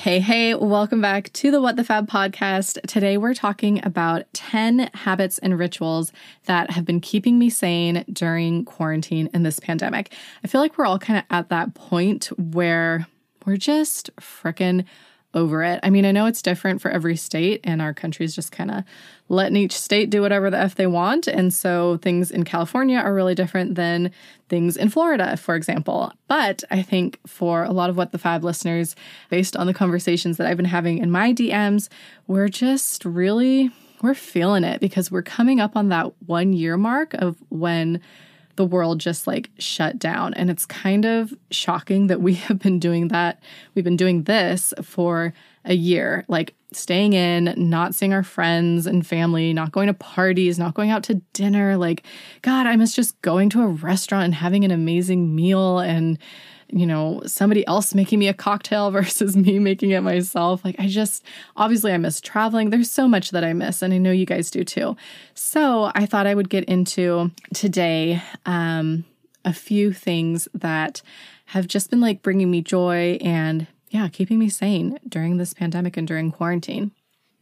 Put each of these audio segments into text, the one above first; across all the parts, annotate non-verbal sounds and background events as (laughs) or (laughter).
Hey, hey, welcome back to the What the Fab podcast. Today we're talking about 10 habits and rituals that have been keeping me sane during quarantine in this pandemic. I feel like we're all kind of at that point where we're just freaking over it. I mean, I know it's different for every state, and our country's just kind of letting each state do whatever the F they want. And so things in California are really different than things in Florida, for example. But I think for a lot of what the Fab listeners, based on the conversations that I've been having in my DMs, we're just really, we're feeling it because we're coming up on that one year mark of when the world just like shut down. And it's kind of shocking that we (laughs) have been doing that. We've been doing this for a year, like staying in, not seeing our friends and family, not going to parties, not going out to dinner. Like, God, I miss just going to a restaurant and having an amazing meal and you know, somebody else making me a cocktail (laughs) versus me making it myself. Like, I just, obviously, I miss traveling. There's so much that I miss, and I know you guys do too. So, I thought I would get into today um, a few things that have just been like bringing me joy and, yeah, keeping me sane during this pandemic and during quarantine.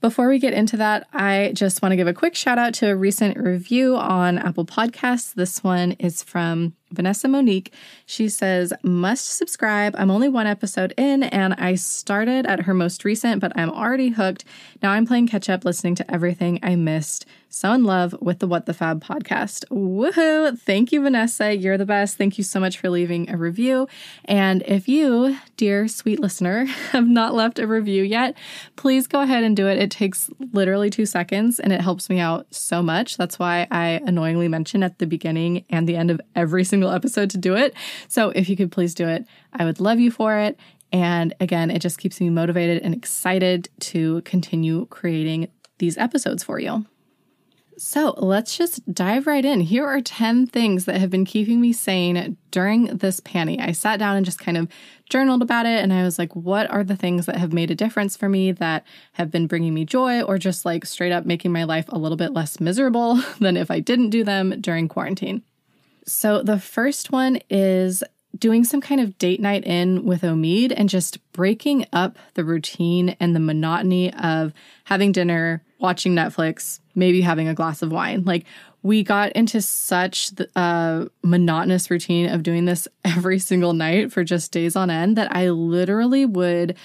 Before we get into that, I just want to give a quick shout out to a recent review on Apple Podcasts. This one is from Vanessa Monique. She says, must subscribe. I'm only one episode in and I started at her most recent, but I'm already hooked. Now I'm playing catch up, listening to everything I missed. So in love with the What the Fab podcast. Woohoo! Thank you, Vanessa. You're the best. Thank you so much for leaving a review. And if you, dear sweet listener, (laughs) have not left a review yet, please go ahead and do it. It takes literally two seconds and it helps me out so much. That's why I annoyingly mention at the beginning and the end of every single single episode to do it. So if you could please do it, I would love you for it. And again, it just keeps me motivated and excited to continue creating these episodes for you. So let's just dive right in. Here are 10 things that have been keeping me sane during this panny. I sat down and just kind of journaled about it and I was like, what are the things that have made a difference for me that have been bringing me joy or just like straight up making my life a little bit less miserable (laughs) than if I didn't do them during quarantine? So the first one is doing some kind of date night in with Omid and just breaking up the routine and the monotony of having dinner, watching Netflix, maybe having a glass of wine. Like we got into such a uh, monotonous routine of doing this (laughs) every single night for just days on end that I literally would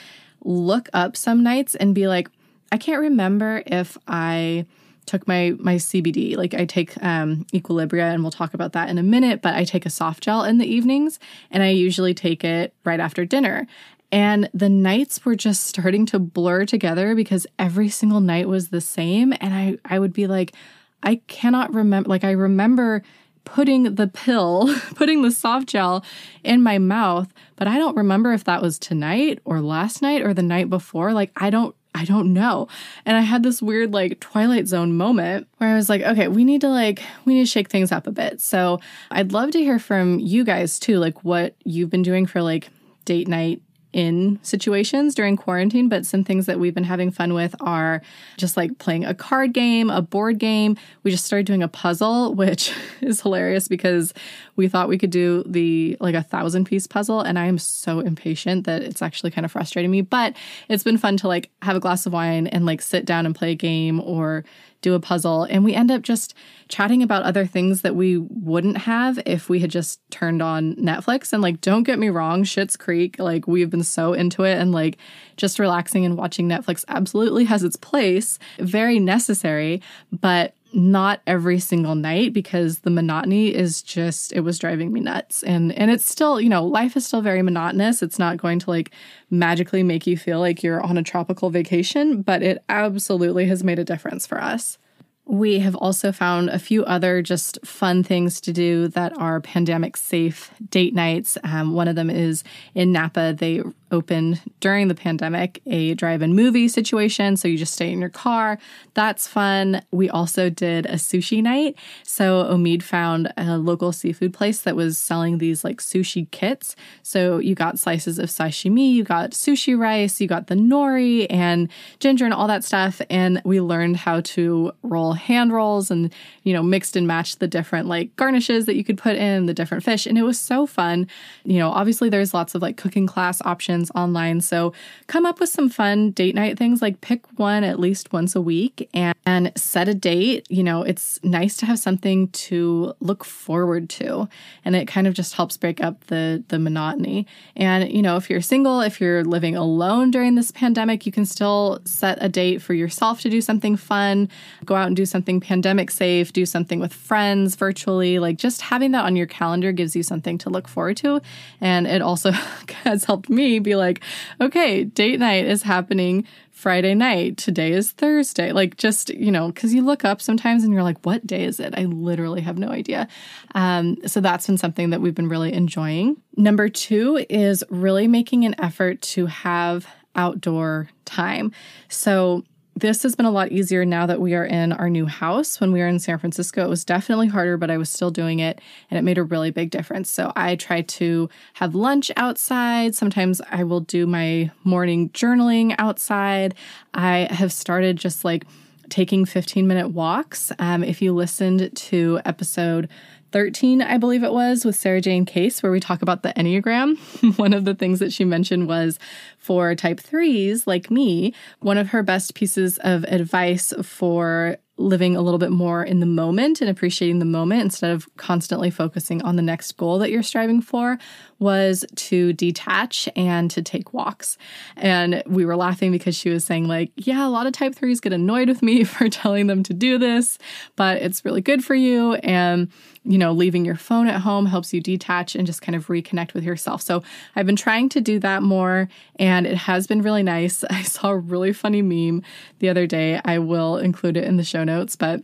look up some nights and be like, I can't remember if I took my my CBD. Like I take um, Equilibria, and we'll talk about that in a minute. But I take a soft gel in the evenings, and I usually take it right after dinner. And the nights were just starting to blur together because every single night was the same. And I I would be like, I cannot remember. Like I remember putting the pill, (laughs) putting the soft gel in my mouth, but I don't remember if that was tonight or last night or the night before. Like I don't I don't know. And I had this weird like Twilight Zone moment where I was like, okay, we need to like, we need to shake things up a bit. So I'd love to hear from you guys too, like what you've been doing for like date night in situations during quarantine, but some things that we've been having fun with are just like playing a card game, a board game. We just started doing a puzzle, (laughs) which is hilarious because we thought we could do the like a thousand piece puzzle. And I am so impatient that it's actually kind of frustrating me. But it's been fun to like have a glass of wine and like sit down and play a game or do a puzzle. And we end up just chatting about other things that we wouldn't have if we had just turned on Netflix. And like, don't get me wrong, Schitt's Creek, like, we've been so into it. And like, just relaxing and watching Netflix absolutely has its place, very necessary. But not every single night because the monotony is just it was driving me nuts and and it's still you know life is still very monotonous it's not going to like magically make you feel like you're on a tropical vacation but it absolutely has made a difference for us We have also found a few other just fun things to do that are pandemic safe date nights. Um, one of them is in Napa. They opened during the pandemic a drive in movie situation. So you just stay in your car. That's fun. We also did a sushi night. So Omid found a local seafood place that was selling these like sushi kits. So you got slices of sashimi, you got sushi rice, you got the nori and ginger and all that stuff. And we learned how to roll hand rolls and, you know, mixed and matched the different like garnishes that you could put in, the different fish. And it was so fun. You know, obviously there's lots of like cooking class options online. So come up with some fun date night things like pick one at least once a week and, and set a date. You know, it's nice to have something to look forward to. And it kind of just helps break up the the monotony. And, you know, if you're single, if you're living alone during this pandemic, you can still set a date for yourself to do something fun, go out and do something pandemic safe, do something with friends virtually. Like just having that on your calendar gives you something to look forward to. And it also (laughs) has helped me be like, okay, date night is happening Friday night. Today is Thursday. Like, just, you know, because you look up sometimes and you're like, what day is it? I literally have no idea. Um, so that's been something that we've been really enjoying. Number two is really making an effort to have outdoor time. So, this has been a lot easier now that we are in our new house. When we were in San Francisco, it was definitely harder, but I was still doing it and it made a really big difference. So I try to have lunch outside. Sometimes I will do my morning journaling outside. I have started just like taking 15 minute walks. Um, if you listened to episode 13, I believe it was, with Sarajane Case, where we talk about the Enneagram. (laughs) one of the things that she mentioned was for type threes, like me, one of her best pieces of advice for living a little bit more in the moment and appreciating the moment instead of constantly focusing on the next goal that you're striving for was to detach and to take walks. And we were laughing because she was saying, like, yeah, a lot of type threes get annoyed with me (laughs) for telling them to do this, but it's really good for you. And you know, leaving your phone at home helps you detach and just kind of reconnect with yourself. So I've been trying to do that more and it has been really nice. (laughs) I saw a really funny meme the other day. I will include it in the show notes, but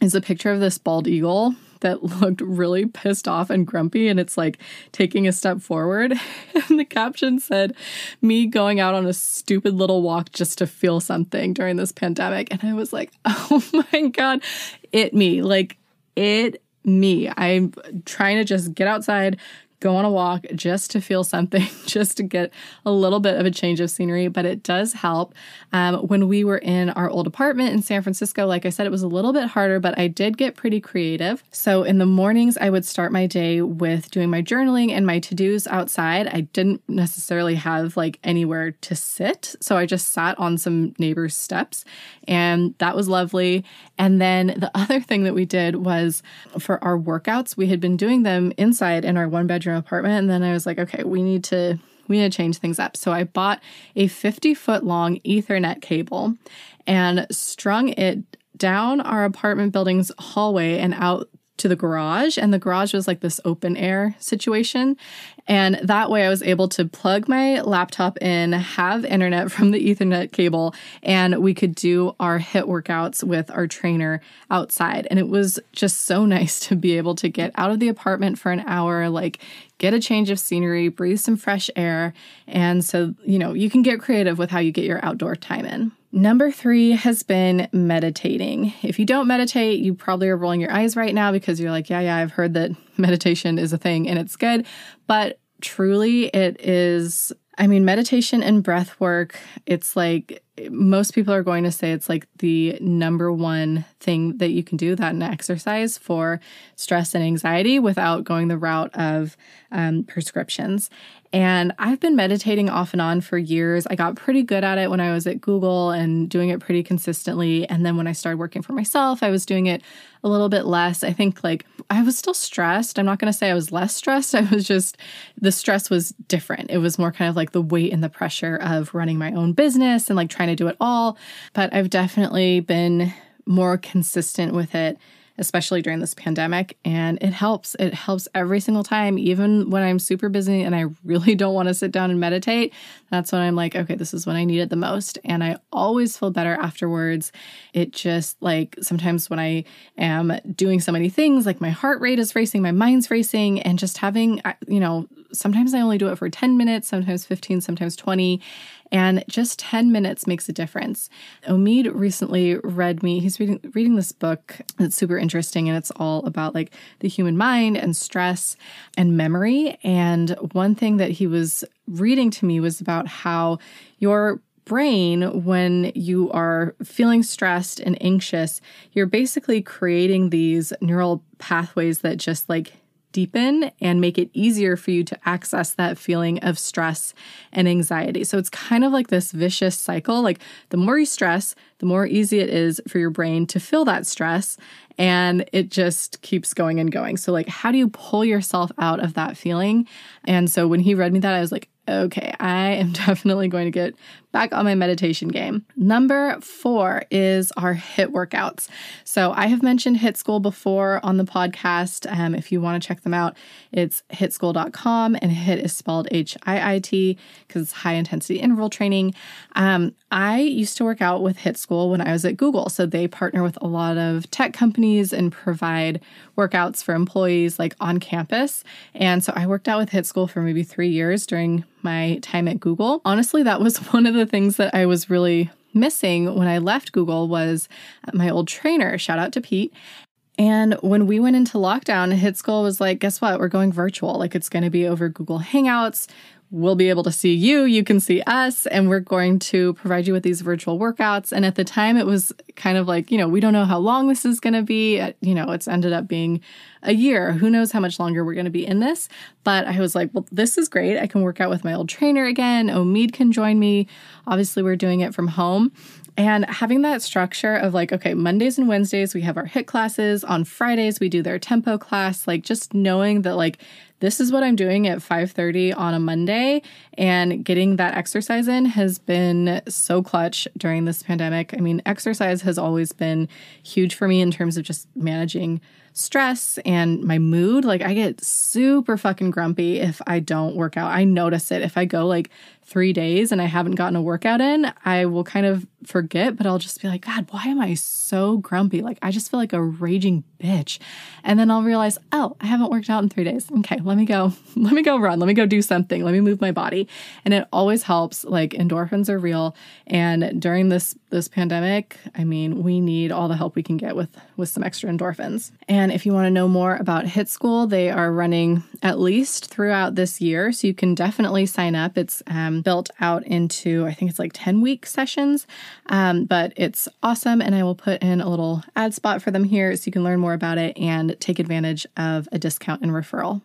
it's a picture of this bald eagle that (laughs) looked really pissed off and grumpy and it's like taking a step forward (laughs) and the caption said me going out on a stupid little walk just to feel something during this pandemic and i was like (laughs) oh my god it me like it me. I'm trying to just get outside, go on a walk just to feel something, (laughs) just to get a little bit of a change of scenery. But it does help. Um, when we were in our old apartment in San Francisco, like I said, it was a little bit harder, but I did get pretty creative. So in the mornings, I would start my day with doing my journaling and my to dos outside. I didn't necessarily have like anywhere to sit. So I just sat on some neighbors' steps, and that was lovely. And then the (laughs) other thing that we did was for our workouts, we had been doing them inside in our one bedroom apartment. And then I was like, okay, we need to we need to change things up. So I bought a 50 foot long Ethernet cable and strung it down our apartment building's hallway and out to the garage. And the garage was like this open air situation. And that way I was able to plug my laptop in, have internet (laughs) from the Ethernet cable, and we could do our HIIT workouts with our trainer outside. And it was just so (laughs) nice to be able to get out of the apartment for an hour, like get a change of scenery, breathe some fresh air. And so, you know, you can get creative with how you get your outdoor time in. Number three has been meditating. If you don't meditate, you probably are rolling your eyes right now because you're like, yeah, yeah, I've heard that (laughs) meditation is a thing and it's good. But truly, it is I mean, meditation and breath work, it's like most people are going to say it's like the number one thing that you can do that an exercise for stress and anxiety without going the route of um, prescriptions. And I've been meditating off and on for years. I got pretty good at it when I was at Google and doing it pretty consistently. And then when I started working for myself, I was doing it a little bit less. I think like I was still stressed. I'm not going to say I was less stressed. (laughs) I was just, the stress was different. It was more kind of like the weight and the pressure of running my own business and like trying to do it all. But I've definitely been more consistent with it especially during this pandemic. And it helps. It helps every single time, even when I'm super busy and I really (laughs) don't want to sit down and meditate. That's when I'm like, okay, this is when I need it the most. And I always feel better afterwards. It just like sometimes when I am doing so many things, like my heart rate is racing, my mind's racing, and just having, you know, sometimes I only do it for 10 minutes, sometimes 15, sometimes 20. And just 10 minutes makes a difference. Omid recently read me, he's reading reading this book that's super interesting and it's all about like the human mind and stress and memory. And one thing that he was reading to me was about how your brain, when you are feeling stressed and anxious, you're basically creating these neural pathways that just like deepen and make it easier for you to access that feeling of stress and anxiety. So it's kind of like this vicious cycle. Like the more you stress, the more easy it is for your brain to feel that stress. And it just keeps going and going. So, like, how do you pull yourself out of that feeling? And so when he read me that, I was like, okay, I am (laughs) definitely going to get back on my meditation game. Number four is our HIIT workouts. So I have mentioned HIIT School before on the podcast. Um, if you want to check them out, it's hiitschool.com and HIIT is spelled H I I T because it's high intensity interval training. Um, I used to work out with HIIT School when I was at Google. So they partner with a lot of tech companies and provide workouts for employees like on campus. And so I worked out with HIIT School for maybe three years during my time at Google. Honestly, that was (laughs) one of the things that I was really missing when I left Google was my old trainer. Shout out to Pete. And when we went into lockdown, HIIT School was like, guess what? We're going virtual. Like it's going to be over Google Hangouts we'll be able to see you, you can see us, and we're going to provide you with these virtual workouts. And at the time, it was kind of like, you know, we don't know how long this is going to be. Uh, you know, it's ended up being a year. Who knows how much longer we're going to be in this? But I was like, well, this is great. I can work out with my old trainer again. Omid can join me. Obviously, we're doing it from home. And having that structure of like, okay, Mondays and Wednesdays, we have our HIIT classes. On Fridays, we do their tempo class. Like, just knowing that, like, this is what I'm doing at 5:30 on a Monday and getting that exercise in has been so clutch during this pandemic. I mean, exercise has always been huge for me in terms of just managing stress and my mood. Like I get super fucking grumpy if I don't work out. I notice it. If I go like three days and I haven't gotten a workout in, I will kind of forget, but I'll just be like, God, why am I so grumpy? Like, I just feel like a raging bitch. And then I'll realize, oh, I haven't worked out in three days. Okay, let me go. (laughs) Let me go run. Let me go do something. Let me move my body. And it always helps. Like, endorphins are real. And during this this pandemic, I mean, we need all the help we can get with with some extra endorphins. And if you want to know more about HIIT School, they are running at least throughout this year, so you can definitely sign up. It's um, built out into I think it's like ten week sessions, um, but it's awesome. And I will put in a little ad spot for them here so you can learn more about it and take advantage of a discount and referral.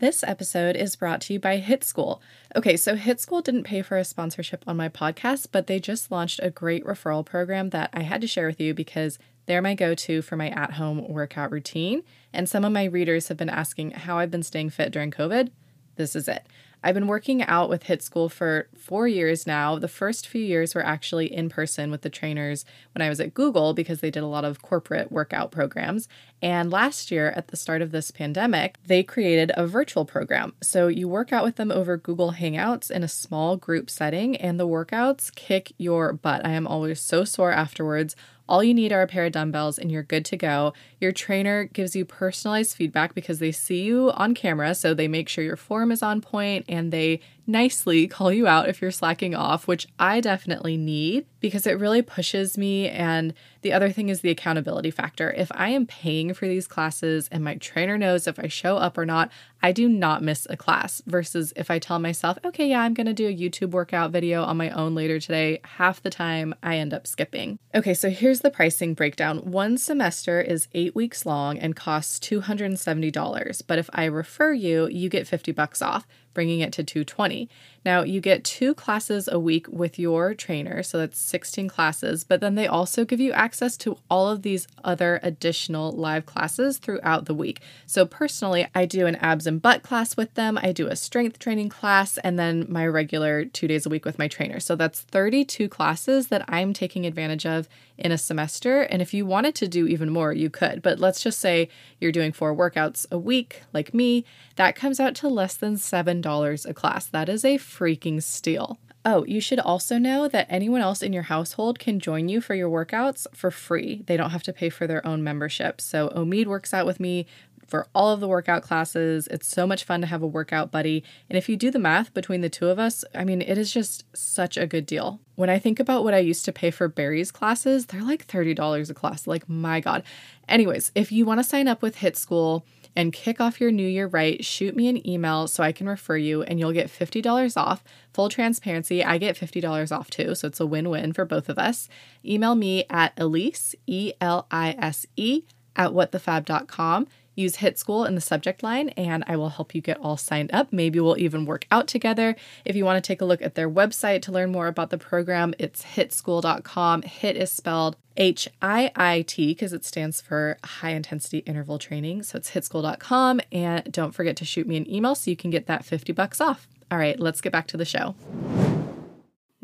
This episode is brought to you by HIIT School. Okay, so HIIT School didn't pay for a sponsorship on my podcast, but they just launched a great referral program that I had to share with you because they're my go to for my at home workout routine. And some of my readers have been asking how I've been staying fit during COVID. This is it. I've been working out with HIIT School for four years now. The first few years were actually in person with the trainers when I was at Google because they did a lot of corporate workout programs. And last year, at the start of this pandemic, they created a virtual program. So you work out with them over Google Hangouts in a small group setting, and the workouts kick your butt. I am always so sore afterwards. All you need are a pair of dumbbells and you're good to go. Your trainer gives you personalized feedback because they see you on camera, so they make sure your form is on point and they nicely call you out if you're slacking off, which I definitely need because it really pushes me. And the other thing is the accountability factor. If I am paying for these classes and my trainer knows if I show up or not, I do not miss a class. Versus if I tell myself, okay, yeah, I'm going to do a YouTube workout video on my own later today, half the time I end up skipping. Okay, so here's the pricing breakdown one semester is eight weeks long and costs $270. But if I refer you, you get 50 bucks off bringing it to 220. Now, you get two classes a week with your trainer, so that's 16 classes, but then they also give you access to all of these other additional live classes throughout the week. So, personally, I do an abs and butt class with them, I do a strength training class, and then my regular two days a week with my trainer. So, that's 32 classes that I'm taking advantage of in a semester. And if you wanted to do even more, you could. But let's just say you're doing four workouts a week, like me, that comes out to less than $7 a class. That is a freaking steal. Oh, you should also know that anyone else in your household can join you for your workouts for free. They don't have to pay for their own membership. So, Omid works out with me for all of the workout classes. It's so much fun to have a workout buddy. And if you do the math between the two of us, I mean, it is just such a good deal. When I think about what I used to pay for Barry's classes, they're like $30 a class. Like, my God. Anyways, if you want to sign up with HIIT School, and kick off your new year right, shoot me an email so I can refer you and you'll get $50 off. Full transparency, I get $50 off too, so it's a win win for both of us. Email me at Elise, E L I S E, at whatthefab.com. Use HIIT School in the subject line, and I will help you get all signed up. Maybe we'll even work out together. If you want to take a look at their website to learn more about the program, it's hiitschool.com. HIIT is spelled H I I T because it stands for high intensity interval training. So it's hiitschool.com. And don't forget to shoot me an email so you can get that 50 bucks off. All right, let's get back to the show.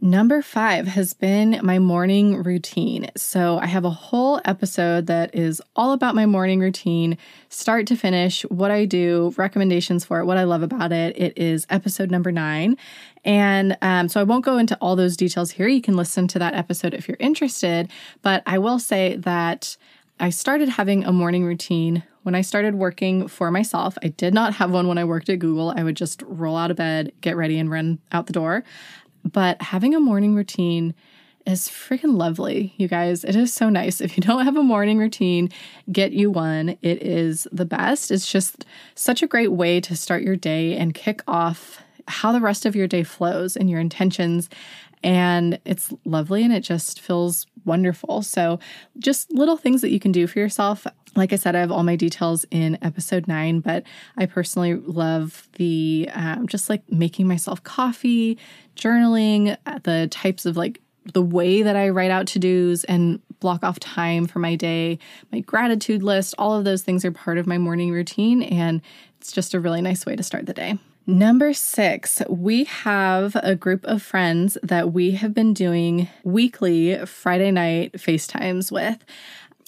Number five has been my morning routine. So, I have a whole episode that is all about my morning routine, start to finish, what I do, recommendations for it, what I love about it. It is episode number nine. And um, so, I won't go into all those details here. You can listen to that episode if you're interested. But I will say that I started having a morning routine when I started working for myself. I did not have one when I worked at Google. I would just roll out of bed, get ready, and run out the door. But having a morning routine is freaking lovely, you guys. It is so nice. If you don't have a morning routine, get you one. It is the best. It's just such a great way to start your day and kick off how the rest of your day flows and your intentions. And it's lovely and it just feels wonderful. So, just little things that you can do for yourself. Like I said, I have all my details in episode nine, but I personally love the um, just like making myself coffee, journaling, uh, the types of like the way that I write out to dos and block off time for my day, my gratitude list, all of those things are part of my morning routine. And it's just a really nice way to start the day. Number six, we have a group of friends that we have been doing weekly Friday night FaceTimes with.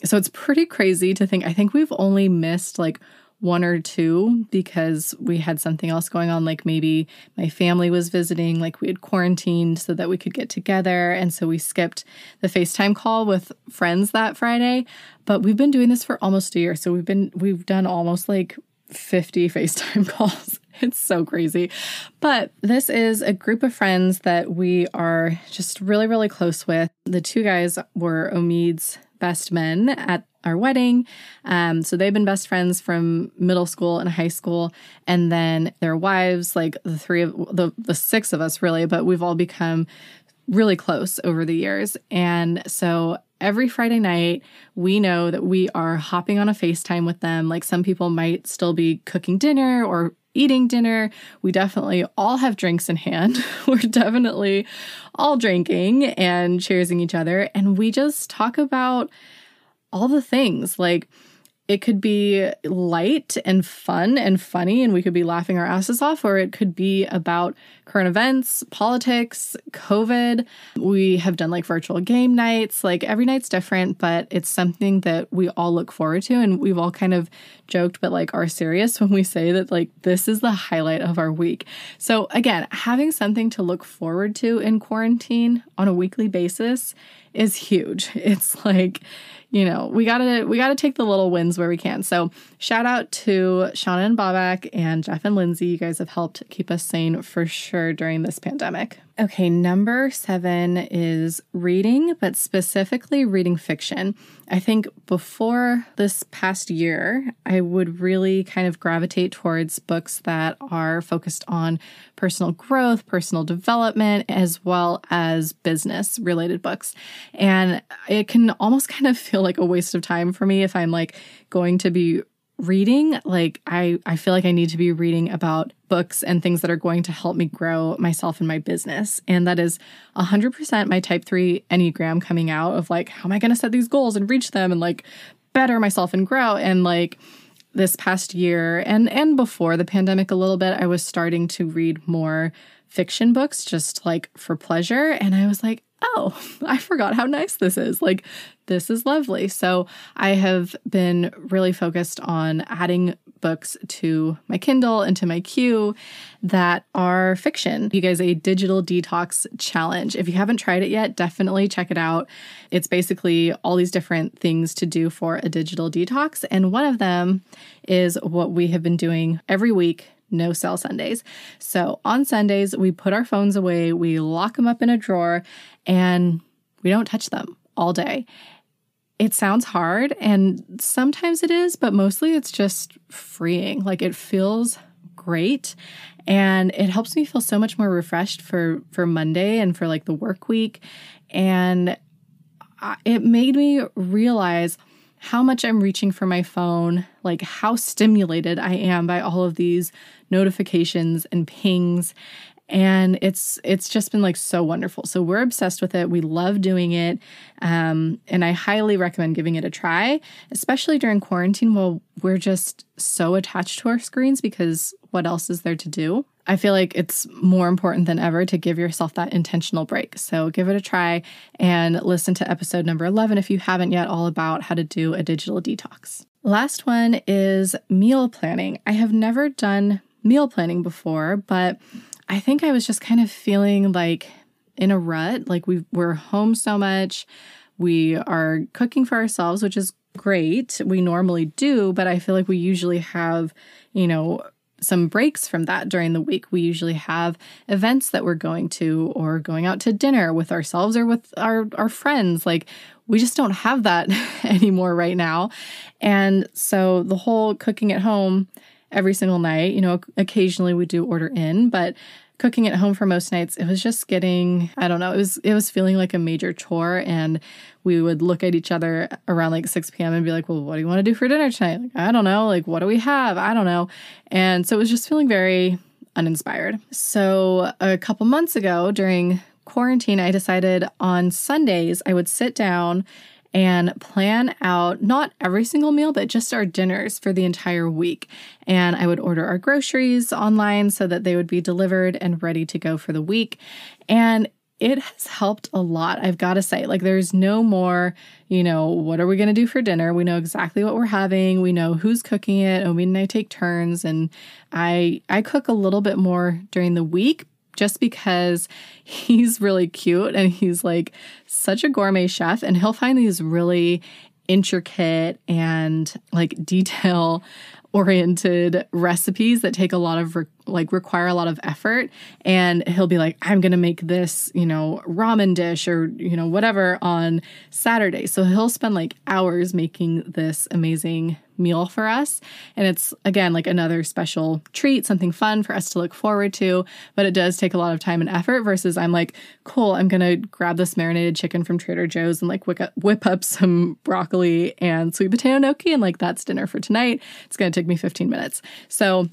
So it's pretty crazy to think. I think we've only missed like one or two because we had something else going on. Like maybe my family was visiting, like we had quarantined so that we could get together. And so we skipped the FaceTime call with friends that Friday. But we've been doing this for almost a year. So we've been, we've done almost like 50 (laughs) FaceTime calls. (laughs) It's so crazy. But this is a group of friends that we are just really, really close with. The two guys were Omid's best men at our wedding. Um, so they've been best friends from middle school and high school, and then their wives, like the three of the the six of us, really. But we've all become really close over the years, and so every Friday night, we know that we are hopping on a FaceTime with them. Like some people might still be cooking dinner or eating dinner. We definitely all have drinks in hand. (laughs) We're definitely all drinking and cheersing each other. And we just talk about all the things like it could be light and fun and funny, and we could be laughing our asses off, or it could be about current events, politics, COVID. We have done like virtual game nights. Like every night's different, but it's something that we all look forward to. And we've all kind of joked, but like are serious (laughs) when we say that like this is the highlight of our week. So, again, having something to look forward to in quarantine on a weekly basis is huge. (laughs) It's like, you know, we gotta we gotta take the little wins where we can. So shout out to Shauna and Bobak and Jeff and Lindsay. You guys have helped keep us sane for sure during this pandemic. Okay, number seven is reading, but specifically reading fiction. I think before this past year, I would really kind of gravitate towards books that are focused on personal growth, personal development, as well as business related books. And it can almost kind of feel like a waste of time for me if I'm like going to be reading, like I I feel like I need to be reading about books and things that are going to help me grow myself and my business. And that is 100% my type 3 Enneagram coming out of like how am I going to set these goals and reach them and like better myself and grow and like this past year and and before the pandemic a little bit I was starting to read more fiction books just like for pleasure and I was like oh, (laughs) I forgot how nice this is. Like, this is lovely. So, I have been really focused on adding books to my Kindle and to my queue that are fiction. You guys, a digital detox challenge. If you haven't tried it yet, definitely check it out. It's basically all these different things to do for a digital detox. And one of them is what we have been doing every week no cell Sundays. So on Sundays, we put our phones away, we lock them up in a drawer, and we don't touch them all day. It sounds hard, and sometimes it is, but mostly it's just freeing. Like it feels great and it helps me feel so much more refreshed for for Monday and for like the work week and it made me realize how much I'm reaching for my phone, like how stimulated I am by all of these notifications and pings. And it's it's just been like so wonderful. So we're obsessed with it. We love doing it. Um, and i highly recommend giving it a try especially during quarantine while we're just so attached to our screens because what else is there to do i feel like it's more important than ever to give yourself that intentional break so give it a try and listen to episode number 11 if you haven't yet all about how to do a digital detox last one is meal planning i have never done meal planning before, but I think I was just kind of feeling like in a rut. Like we we're home so much. We are cooking for ourselves, which is great. We normally do, but I feel like we usually have, you know, some breaks from that during the week. We usually have events that we're going to or going out to dinner with ourselves or with our our friends. Like we just don't have that (laughs) anymore right now. And so the whole cooking at home every single night. You know, occasionally we do order in, but cooking at home for most nights, it was just getting, I don't know, it was it was feeling like a major chore and we would look at each other around like 6 p.m. and be like, well, what do you want to do for dinner tonight? Like, I don't know. Like, what do we have? I don't know. And so it was just feeling very uninspired. So a couple months ago during quarantine, I decided on Sundays I would sit down and plan out not every single meal, but just our dinners for the entire week. And I would order our groceries online so that they would be delivered and ready to go for the week. And it has helped a lot. I've got to say, like, there's no more, you know, what are we going to do for dinner? We know exactly what we're having. We know who's cooking it. Omi and I take turns, and I I cook a little bit more during the week, just because he's really cute and he's like such a gourmet chef and he'll find these really intricate and like detail oriented recipes that take a lot of re- like require a lot of effort. And he'll be like i'm going to make this you know ramen dish or you know whatever on saturday. So he'll spend like hours making this amazing meal for us. And it's, again, like another special treat, something fun for us to look forward to. But it does take a lot of time and effort versus I'm like, cool, I'm going to grab this marinated chicken from Trader Joe's and like whip up, some broccoli and sweet potato gnocchi. And like, that's dinner for tonight. It's going to take me 15 minutes. So,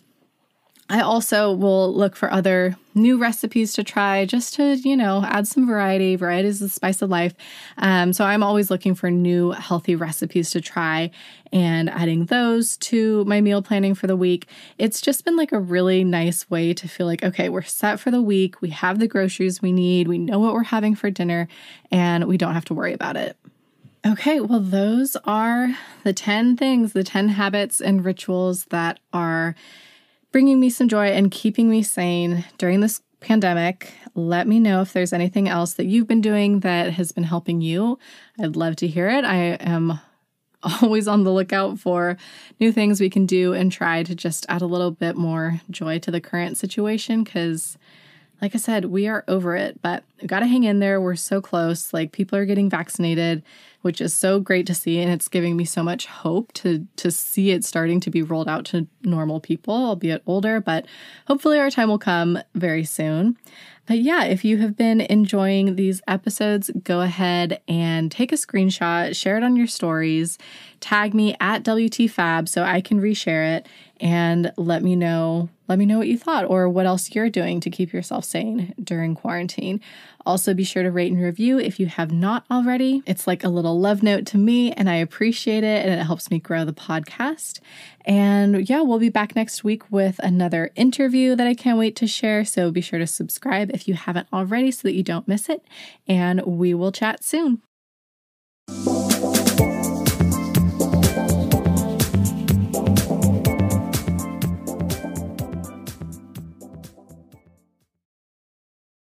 I also will look for other new recipes to try just to, you know, add some variety. Variety is the spice of life. Um, so I'm always looking for new healthy recipes to try and adding those to my meal planning for the week. It's just been like a really nice way to feel like, okay, we're set for the week. We have the groceries we need. We know what we're having for dinner and we don't have to worry about it. Okay, well, those are the 10 things, the 10 habits and rituals that are bringing me some joy and keeping me sane during this pandemic. Let me know if there's anything else that you've been doing that has been helping you. I'd love to hear it. I am (laughs) always on the lookout for new things we can do and try to just add a little bit more joy to the current situation because like I said, we are over it, but got to hang in there. We're so close. Like people are getting vaccinated, which is so great to see and it's giving me so much hope to to see it starting to be rolled out to normal people, albeit older, but hopefully our time will come very soon. But yeah, if you have been enjoying these episodes, go ahead and take a screenshot, share it on your stories, tag me at WTFab so I can reshare it and let me know let me know what you thought or what else you're doing to keep yourself sane during quarantine. Also, be sure to rate and review if you have not already. It's like a little love note to me, and I appreciate it, and it helps me grow the podcast. And yeah, we'll be back next week with another interview that I can't wait to share. So be sure to subscribe if you haven't already so that you don't miss it. And we will chat soon.